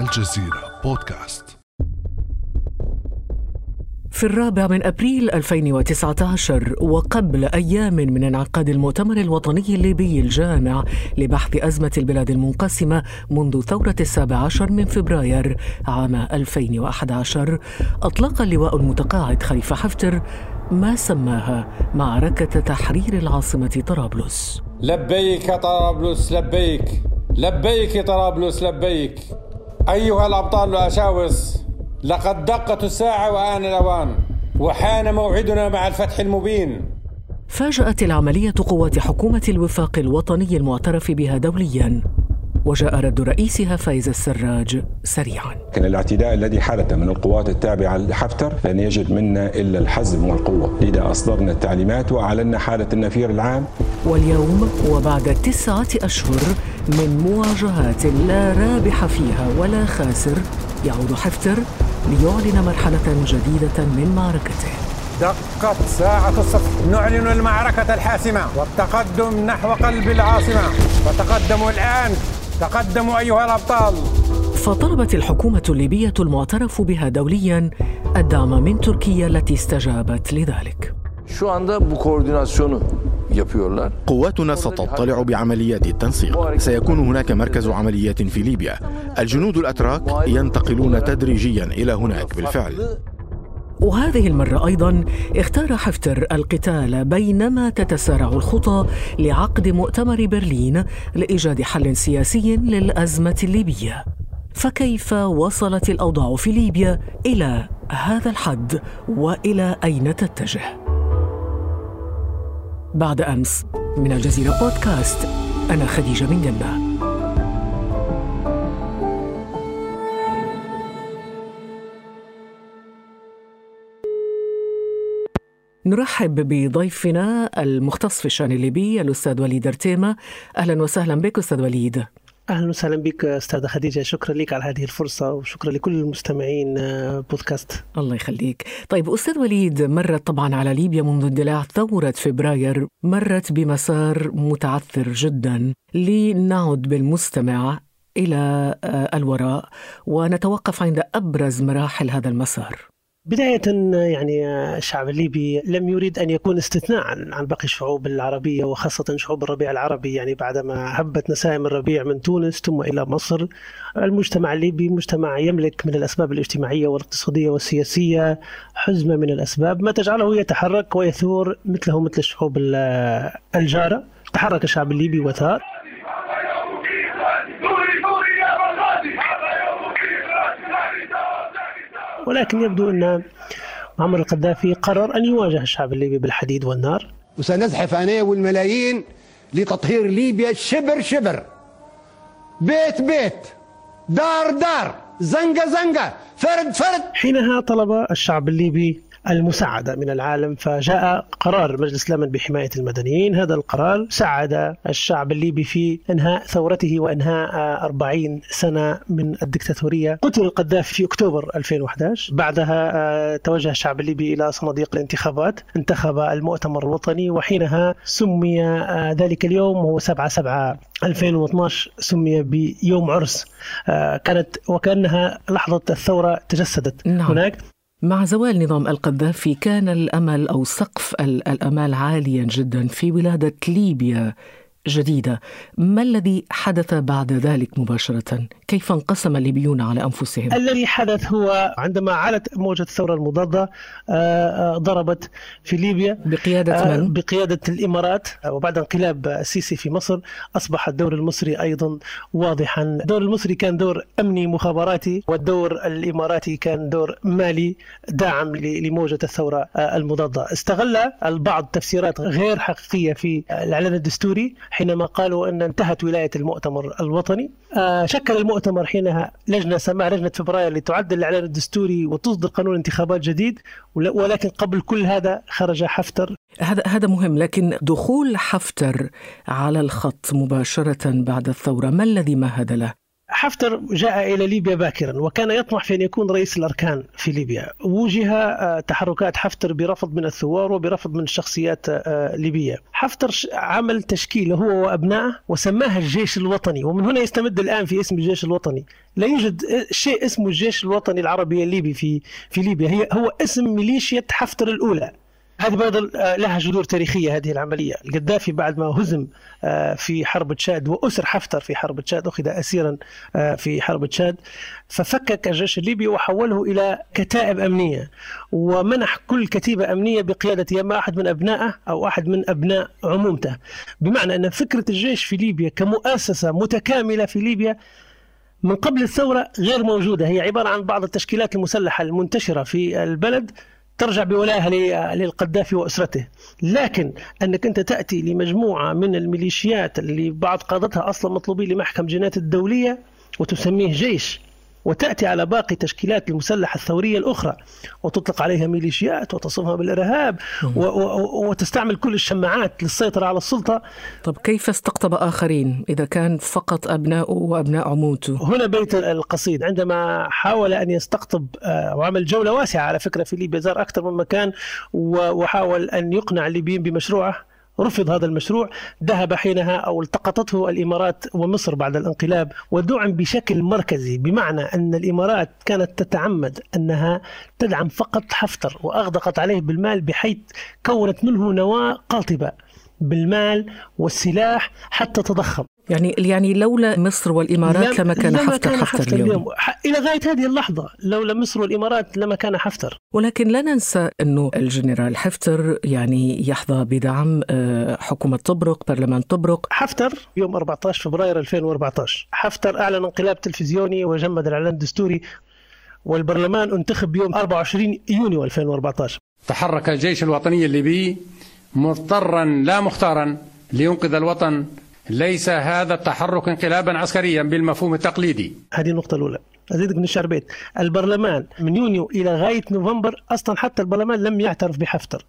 الجزيرة بودكاست. في الرابع من أبريل 2019 وقبل أيام من انعقاد المؤتمر الوطني الليبي الجامع لبحث أزمة البلاد المنقسمة منذ ثورة السابع عشر من فبراير عام 2011 أطلق اللواء المتقاعد خليفة حفتر ما سماها معركة تحرير العاصمة طرابلس. لبيك طرابلس لبيك. لبيك طرابلس لبيك. أيها الأبطال الاشاوس لقد دقت الساعة وآن الأوان وحان موعدنا مع الفتح المبين. فاجأت العملية قوات حكومة الوفاق الوطني المعترف بها دوليا وجاء رد رئيسها فايز السراج سريعا. كان الاعتداء الذي حدث من القوات التابعة لحفتر لن يجد منا إلا الحزم والقوة. لذا أصدرنا التعليمات وأعلنا حالة النفير العام. واليوم وبعد تسعة أشهر من مواجهات لا رابح فيها ولا خاسر يعود حفتر ليعلن مرحلة جديدة من معركته. دقت ساعة الصفر. نعلن المعركة الحاسمة والتقدم نحو قلب العاصمة. وتقدموا الآن. تقدموا أيها الأبطال. فطلبت الحكومة الليبية المعترف بها دوليا الدعم من تركيا التي استجابت لذلك. Şu anda bu koordinasyonu. قواتنا ستطلع بعمليات التنسيق. سيكون هناك مركز عمليات في ليبيا. الجنود الأتراك ينتقلون تدريجيا إلى هناك بالفعل. وهذه المرة أيضا اختار حفتر القتال بينما تتسارع الخطى لعقد مؤتمر برلين لإيجاد حل سياسي للأزمة الليبية. فكيف وصلت الأوضاع في ليبيا إلى هذا الحد وإلى أين تتجه؟ بعد أمس من الجزيرة بودكاست. أنا خديجة من جنة. نرحب بضيفنا المختص في الشأن الليبي الأستاذ وليد ارتيمة أهلا وسهلا بك أستاذ وليد. أهلا وسهلا بك أستاذة خديجة. شكرا لك على هذه الفرصة وشكرا لكل المستمعين آه، بودكاست. الله يخليك. طيب أستاذ وليد مرت طبعا على ليبيا منذ اندلاع ثورة فبراير. مرت بمسار متعثر جدا لنعد بالمستمع إلى آه، الوراء ونتوقف عند أبرز مراحل هذا المسار. بداية يعني الشعب الليبي لم يريد أن يكون استثناء عن باقي الشعوب العربية وخاصة شعوب الربيع العربي يعني بعدما هبت نسائم الربيع من تونس ثم إلى مصر المجتمع الليبي مجتمع يملك من الأسباب الاجتماعية والاقتصادية والسياسية حزمة من الأسباب ما تجعله يتحرك ويثور مثله مثل الشعوب ال- الجارة تحرك الشعب الليبي وثار دوري دوري يا بغدادي هذا يوم ولكن يبدو أن معمر القذافي قرر أن يواجه الشعب الليبي بالحديد والنار. وسنزحف أنا والملايين لتطهير ليبيا شبر شبر. بيت بيت. دار دار. زنقة زنقة فرد فرد. حينها طلب الشعب الليبي المساعدة من العالم فجاء قرار مجلس الأمن بحماية المدنيين. هذا القرار ساعد الشعب الليبي في إنهاء ثورته وإنهاء آه، 40 سنة من الدكتاتورية. قتل القذافي في أكتوبر 2011 بعدها آه، توجه الشعب الليبي إلى صناديق الانتخابات. انتخب المؤتمر الوطني وحينها سمي آه، ذلك اليوم هو 7 7 2012 سمي بيوم عرس. آه، كانت وكأنها لحظة الثورة تجسدت. نعم. هناك مع زوال نظام القذافي كان الأمل أو سقف ال- الأمال عاليا جدا في ولادة ليبيا. جديدة، ما الذي حدث بعد ذلك مباشرة؟ كيف انقسم الليبيون على أنفسهم؟ الذي حدث هو عندما علت موجة الثورة المضادة آه، آه، ضربت في ليبيا بقيادة آه، من؟ بقيادة الإمارات وبعد انقلاب السيسي في مصر أصبح الدور المصري أيضا واضحا الدور المصري كان دور أمني مخابراتي والدور الإماراتي كان دور مالي داعم لموجة الثورة المضادة استغل البعض تفسيرات غير حقيقية في الإعلان الدستوري حينما قالوا أن انتهت ولاية المؤتمر الوطني آه، شكل المؤتمر حينها لجنة سماها لجنة فبراير لتعدل الإعلان الدستوري وتصدر قانون انتخابات جديد ول- ولكن قبل كل هذا خرج حفتر هذا هذا مهم لكن دخول حفتر على الخط مباشرة بعد الثورة ما الذي مهد له؟ حفتر جاء إلى ليبيا باكرا وكان يطمح في أن يكون رئيس الأركان في ليبيا. وجه آه، تحركات حفتر برفض من الثوار وبرفض من الشخصيات الليبية آه، حفتر عمل تشكيلة هو وأبنائه وسماها الجيش الوطني ومن هنا يستمد الآن في اسم الجيش الوطني. لا يوجد شيء اسمه الجيش الوطني العربي الليبي في في ليبيا. هي هو اسم ميليشيا حفتر الأولى. هذه برضه آه، لها جذور تاريخية هذه العملية. القذافي بعد ما هزم آه، في حرب تشاد وأسر حفتر في حرب تشاد أخذ أسيرا آه، في حرب تشاد ففكك الجيش الليبي وحوله إلى كتائب أمنية ومنح كل كتيبة أمنية بقيادة يا إما أحد من أبنائه أو أحد من أبناء عمومته. بمعنى أن فكرة الجيش في ليبيا كمؤسسة متكاملة في ليبيا من قبل الثورة غير موجودة. هي عبارة عن بعض التشكيلات المسلحة المنتشرة في البلد. ترجع بولاها للقذافي وأسرته. لكن أنك أنت تأتي لمجموعة من الميليشيات اللي بعض قادتها أصلا مطلوبين لمحكم جنايات الدولية وتسميه جيش. وتأتي على باقي تشكيلات المسلحة الثورية الأخرى وتطلق عليها ميليشيات وتصفها بالإرهاب وتستعمل كل الشماعات للسيطرة على السلطة. طب كيف استقطب آخرين إذا كان فقط أبناء وأبناء عموته؟ هنا بيت القصيد. عندما حاول أن يستقطب آه، وعمل جولة واسعة على فكرة في ليبيا زار أكثر من مكان وحاول أن يقنع الليبيين بمشروعه. رفض هذا المشروع ذهب حينها أو التقطته الإمارات ومصر بعد الانقلاب ودعم بشكل مركزي بمعنى أن الإمارات كانت تتعمد أنها تدعم فقط حفتر وأغدقت عليه بالمال بحيث كونت منه نواة قاطبة بالمال والسلاح حتى تضخم. يعني يعني لولا مصر والإمارات لما كان لما حفتر, كان حفتر, حفتر اليوم. اليوم. إلى غاية هذه اللحظة لولا مصر والإمارات لما كان حفتر. ولكن لا ننسى انه الجنرال حفتر يعني يحظى بدعم آه، حكومة طبرق برلمان طبرق. حفتر يوم 14 فبراير 2014 حفتر أعلن انقلاب تلفزيوني وجمد الإعلان الدستوري والبرلمان انتخب يوم 24 يونيو 2014 تحرك الجيش الوطني الليبي مضطرا لا مختارا لينقذ الوطن ليس هذا التحرك انقلابا عسكريا بالمفهوم التقليدي. هذه النقطة الأولى. أزيدك من الشعر بيت. البرلمان من يونيو إلى غاية نوفمبر أصلا حتى البرلمان لم يعترف بحفتر.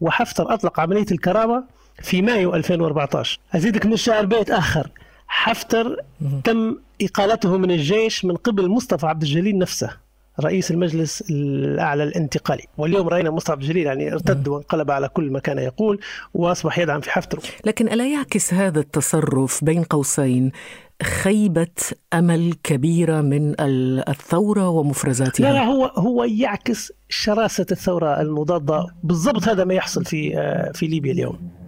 وحفتر أطلق عملية الكرامة في مايو 2014 أزيدك من الشعر بيت آخر. حفتر تم إقالته من الجيش من قبل مصطفى عبد الجليل نفسه. رئيس المجلس الأعلى الانتقالي. واليوم رأينا مصعب جليل يعني ارتد وانقلب على كل ما كان يقول وأصبح يدعم في حفتر لكن ألا يعكس هذا التصرف بين قوسين خيبة أمل كبيرة من الثورة ومفرزاتها؟ لا, لا هو هو يعكس شراسة الثورة المضادة بالضبط هذا ما يحصل في آه، في ليبيا اليوم.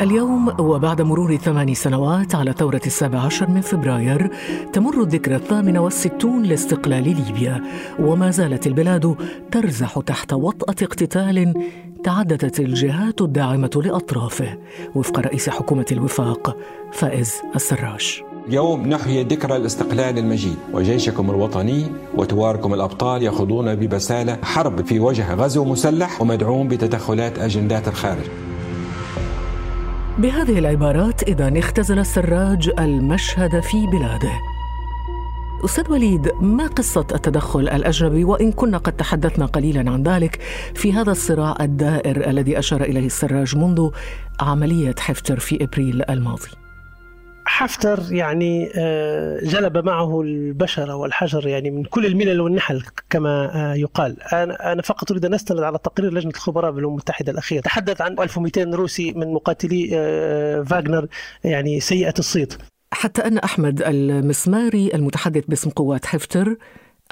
اليوم وبعد مرور ثمان سنوات على ثورة السابع عشر من فبراير تمر الذكرى الثامنة والستون لاستقلال ليبيا وما زالت البلاد ترزح تحت وطأة اقتتال تعددت الجهات الداعمة لأطرافه. وفق رئيس حكومة الوفاق فائز السراج. اليوم نحيي ذكرى الاستقلال المجيد. وجيشكم الوطني وتواركم الأبطال يخوضون ببسالة حرب في وجه غزو مسلح ومدعوم بتدخلات أجندات الخارج. بهذه العبارات إذا اختزل السراج المشهد في بلاده. أستاذ وليد ما قصة التدخل الأجنبي؟ وإن كنا قد تحدثنا قليلا عن ذلك في هذا الصراع الدائر الذي أشار إليه السراج منذ عملية حفتر في إبريل الماضي. حفتر يعني آه، جلب معه البشر والحجر يعني من كل الملل والنحل كما آه، يقال. أنا فقط أريد أن أستند على تقرير لجنة الخبراء بالأمم المتحدة الأخير. تحدث عن 1200 روسي من مقاتلي آه، فاغنر يعني سيئة الصيت. حتى أن أحمد المسماري المتحدث باسم قوات حفتر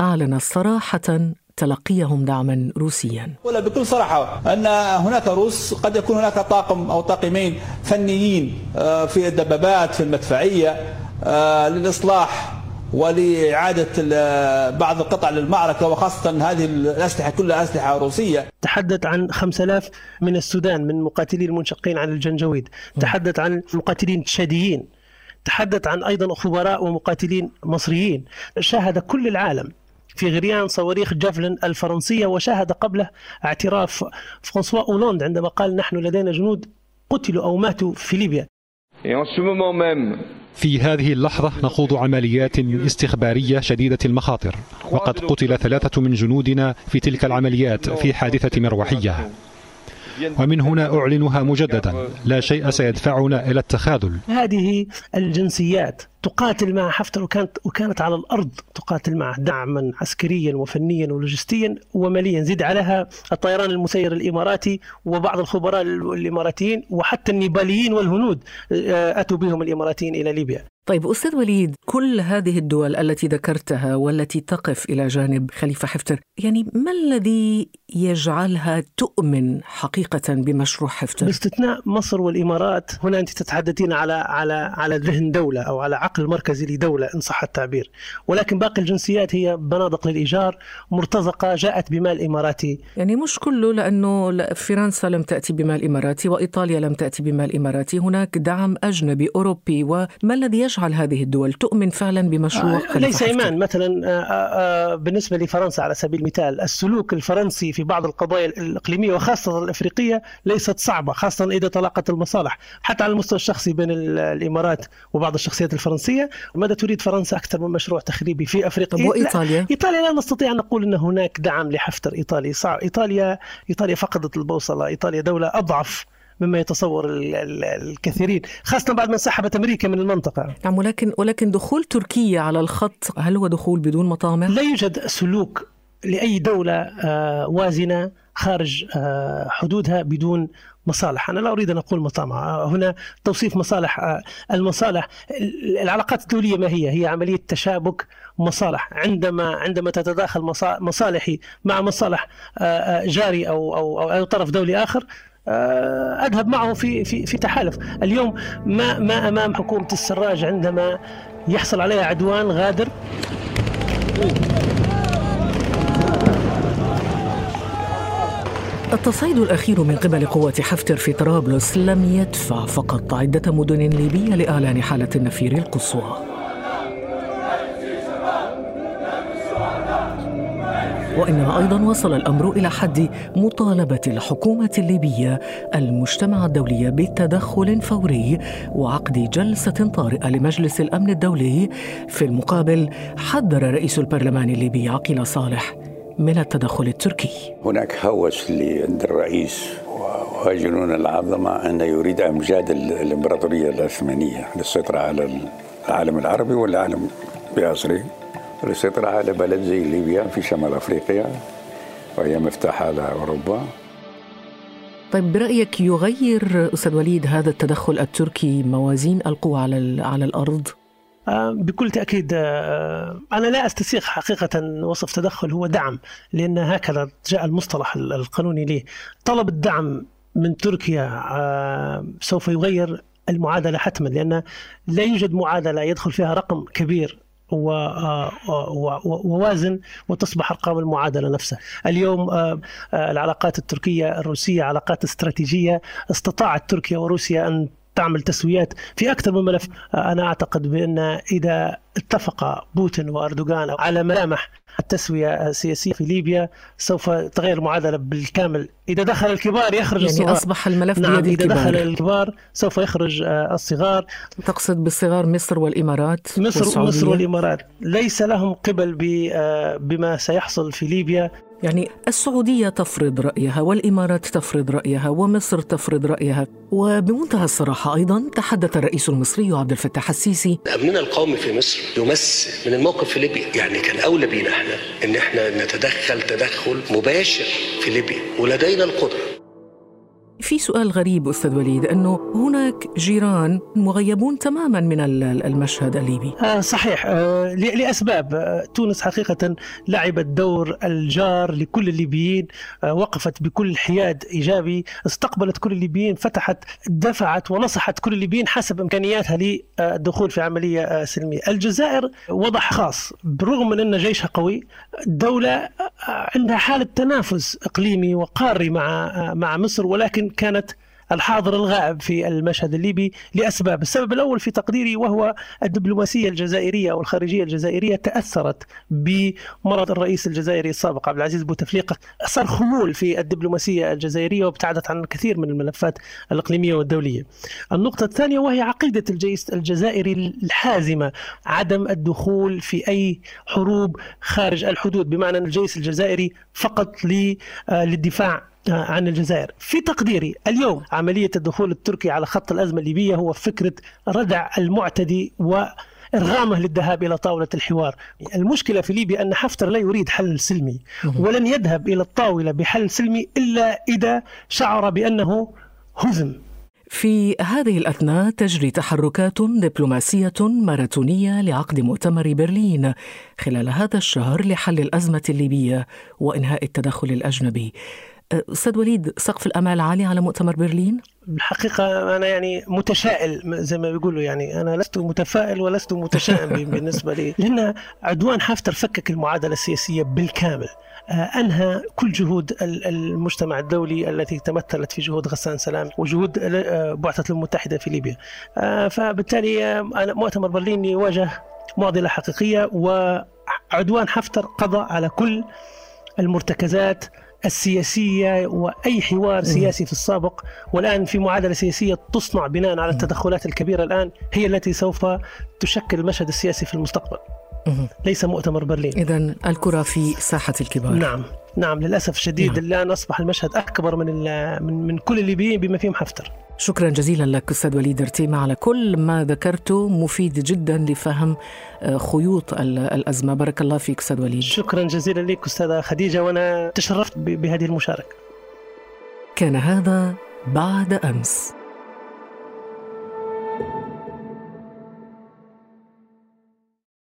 أعلن صراحة تلقيهم دعما روسيا. ولا بكل صراحة أن هناك روس قد يكون هناك طاقم أو طاقمين فنيين آه، في الدبابات في المدفعية آه، للإصلاح ولإعادة بعض القطع للمعركة وخاصة هذه الأسلحة كلها أسلحة روسية. تحدث عن 5000 من السودان من مقاتلين المنشقين عن الجنجويد. تحدث عن مقاتلين تشاديين. تحدث عن أيضا خبراء ومقاتلين مصريين. شاهد كل العالم في غريان صواريخ جافلين الفرنسية وشاهد قبله اعتراف فرانسوا أولاند عندما قال نحن لدينا جنود قتلوا أو ماتوا في ليبيا. في هذه اللحظة نخوض عمليات استخبارية شديدة المخاطر. وقد قتل ثلاثة من جنودنا في تلك العمليات في حادثة مروحية. ومن هنا أعلنها مجددا لا شيء سيدفعنا إلى التخاذل. هذه الجنسيات تقاتل مع حفتر وكانت وكانت على الأرض تقاتل معه دعما عسكريا وفنيا ولوجستيا وماليا. زيد عليها الطيران المسير الإماراتي وبعض الخبراء الإماراتيين وحتى النيباليين والهنود آه، أتوا بهم الإماراتيين إلى ليبيا. طيب أستاذ وليد كل هذه الدول التي ذكرتها والتي تقف إلى جانب خليفة حفتر يعني ما الذي يجعلها تؤمن حقيقة بمشروع حفتر؟ باستثناء مصر والإمارات هنا أنت تتحدثين على على على ذهن دولة أو على عقل مركزي لدولة إن صح التعبير. ولكن باقي الجنسيات هي بنادق للإيجار مرتزقة جاءت بمال إماراتي. يعني مش كله لأنه فرنسا لم تأتي بمال إماراتي وإيطاليا لم تأتي بمال إماراتي. هناك دعم أجنبي أوروبي وما الذي يجعل هذه الدول تؤمن فعلا بمشروع آه ليس إيمان مثلا آه آه بالنسبة لفرنسا على سبيل المثال السلوك الفرنسي في بعض القضايا الإقليمية وخاصة الإفريقية ليست صعبة خاصة إذا تلاقت المصالح. حتى على المستوى الشخصي بين الإمارات وبعض الشخصيات الفرنسية ماذا تريد فرنسا أكثر من مشروع تخريبي في أفريقيا؟ وإيطاليا؟ إيطاليا لا نستطيع أن نقول أن هناك دعم لحفتر إيطالي. صعب إيطاليا إيطاليا فقدت البوصلة إيطاليا دولة أضعف مما يتصور الكثيرين خاصة بعد ما انسحبت أمريكا من المنطقة. نعم ولكن ولكن دخول تركيا على الخط هل هو دخول بدون مطامع؟ لا يوجد سلوك لأي دولة آه، وازنة خارج آه، حدودها بدون مصالح. أنا لا أريد أن أقول مطامع. آه، هنا توصيف مصالح المصالح العلاقات الدولية ما هي؟ هي عملية تشابك مصالح. عندما عندما تتداخل مصالحي مع مصالح جاري أو أو أو طرف دولي آخر أذهب معه في في في تحالف. اليوم ما ما أمام حكومة السراج عندما يحصل عليها عدوان غادر. التصعيد الأخير من قبل قوات حفتر في طرابلس لم يدفع فقط عدة مدن ليبية لإعلان حالة النفير القصوى. وإنما أيضا وصل الأمر إلى حد مطالبة الحكومة الليبية المجتمع الدولي بالتدخل فوري وعقد جلسة طارئة لمجلس الأمن الدولي. في المقابل حذر رئيس البرلمان الليبي عقيل صالح من التدخل التركي. هناك هوس عند الرئيس وجنون العظمة أنه يريد إمجاد الإمبراطورية العثمانية للسيطرة على العالم العربي والعالم بأسره للسيطرة على بلد زي ليبيا في شمال أفريقيا وهي مفتاح على أوروبا طيب برأيك يغير أستاذ وليد هذا التدخل التركي موازين القوى على على الأرض؟ آه، بكل تأكيد آه، أنا لا أستسيغ حقيقة وصف تدخل هو دعم لأن هكذا جاء المصطلح القانوني له طلب الدعم من تركيا آه، سوف يغير المعادلة حتما لأن لا يوجد معادلة يدخل فيها رقم كبير ووازن وتصبح أرقام المعادلة نفسها. اليوم العلاقات التركية الروسية علاقات استراتيجية استطاعت تركيا وروسيا أن تعمل تسويات في أكثر من ملف أنا أعتقد بأن إذا اتفق بوتين وأردوغان على ملامح التسوية السياسية في ليبيا سوف تغير المعادلة بالكامل. إذا دخل الكبار يخرج يعني الصغار. أصبح الملف نعم بيد إذا الكبار دخل الكبار. سوف يخرج آه، الصغار. تقصد بالصغار مصر والإمارات مصر والسعودية. مصر والإمارات. ليس لهم قبل آه، بما سيحصل في ليبيا. يعني السعودية تفرض رأيها والإمارات تفرض رأيها ومصر تفرض رأيها. وبمنتهى الصراحة أيضا تحدث الرئيس المصري عبد الفتاح السيسي. أمننا القومي في مصر يمس من الموقف في ليبيا. يعني كان أولى بينا إحنا إن إحنا نتدخل تدخل مباشر في ليبيا. ولدينا القدرة. في سؤال غريب أستاذ وليد أنه هناك جيران مغيبون تماما من المشهد الليبي. آه صحيح. آه لأسباب. آه تونس حقيقة لعبت دور الجار لكل الليبيين. آه وقفت بكل حياد إيجابي. استقبلت كل الليبيين فتحت دفعت ونصحت كل الليبيين حسب إمكانياتها للدخول في عملية آه سلمية. الجزائر وضع خاص. بالرغم من أن جيشها قوي دولة آه، عندها حالة تنافس إقليمي وقاري مع آه، مع مصر ولكن كانت الحاضر الغائب في المشهد الليبي لأسباب، السبب الأول في تقديري وهو الدبلوماسية الجزائرية أو الخارجية الجزائرية تأثرت بمرض الرئيس الجزائري السابق عبد العزيز بوتفليقه، صار خمول في الدبلوماسية الجزائرية وابتعدت عن الكثير من الملفات الإقليمية والدولية. النقطة الثانية وهي عقيدة الجيش الجزائري الحازمة عدم الدخول في أي حروب خارج الحدود. بمعنى أن الجيش الجزائري فقط للدفاع عن الجزائر. في تقديري اليوم عملية الدخول التركي على خط الأزمة الليبية هو فكرة ردع المعتدي و إرغامه للذهاب إلى طاولة الحوار. المشكلة في ليبيا أن حفتر لا يريد حل سلمي ولن يذهب إلى الطاولة بحل سلمي إلا إذا شعر بأنه هزم. في هذه الأثناء تجري تحركات دبلوماسية ماراثونية لعقد مؤتمر برلين خلال هذا الشهر لحل الأزمة الليبية وإنهاء التدخل الأجنبي. أستاذ وليد سقف الأمال عالي على مؤتمر برلين؟ الحقيقة أنا يعني متشائل زي ما بيقولوا يعني أنا لست متفائل ولست متشائم بالنسبة لي لأن عدوان حفتر فكك المعادلة السياسية بالكامل آه، أنهى كل جهود المجتمع الدولي التي تمثلت في جهود غسان سلام وجهود آه، بعثة المتحدة في ليبيا آه، فبالتالي مؤتمر برلين يواجه معضلة حقيقية وعدوان حفتر قضى على كل المرتكزات السياسية وأي حوار سياسي في السابق والآن في معادلة سياسية تصنع بناء على التدخلات الكبيرة الآن هي التي سوف تشكل المشهد السياسي في المستقبل. ليس مؤتمر برلين. إذا الكرة في ساحة الكبار. نعم نعم للأسف الشديد نعم. الآن أصبح المشهد أكبر من من, من كل الليبيين بما فيهم حفتر شكرا جزيلا لك أستاذ وليد ارتيما على كل ما ذكرته مفيد جدا لفهم آه، خيوط الأزمة. بارك الله فيك أستاذ وليد. شكرا جزيلا لك أستاذة خديجة وأنا تشرفت بهذه المشاركة. كان هذا بعد أمس.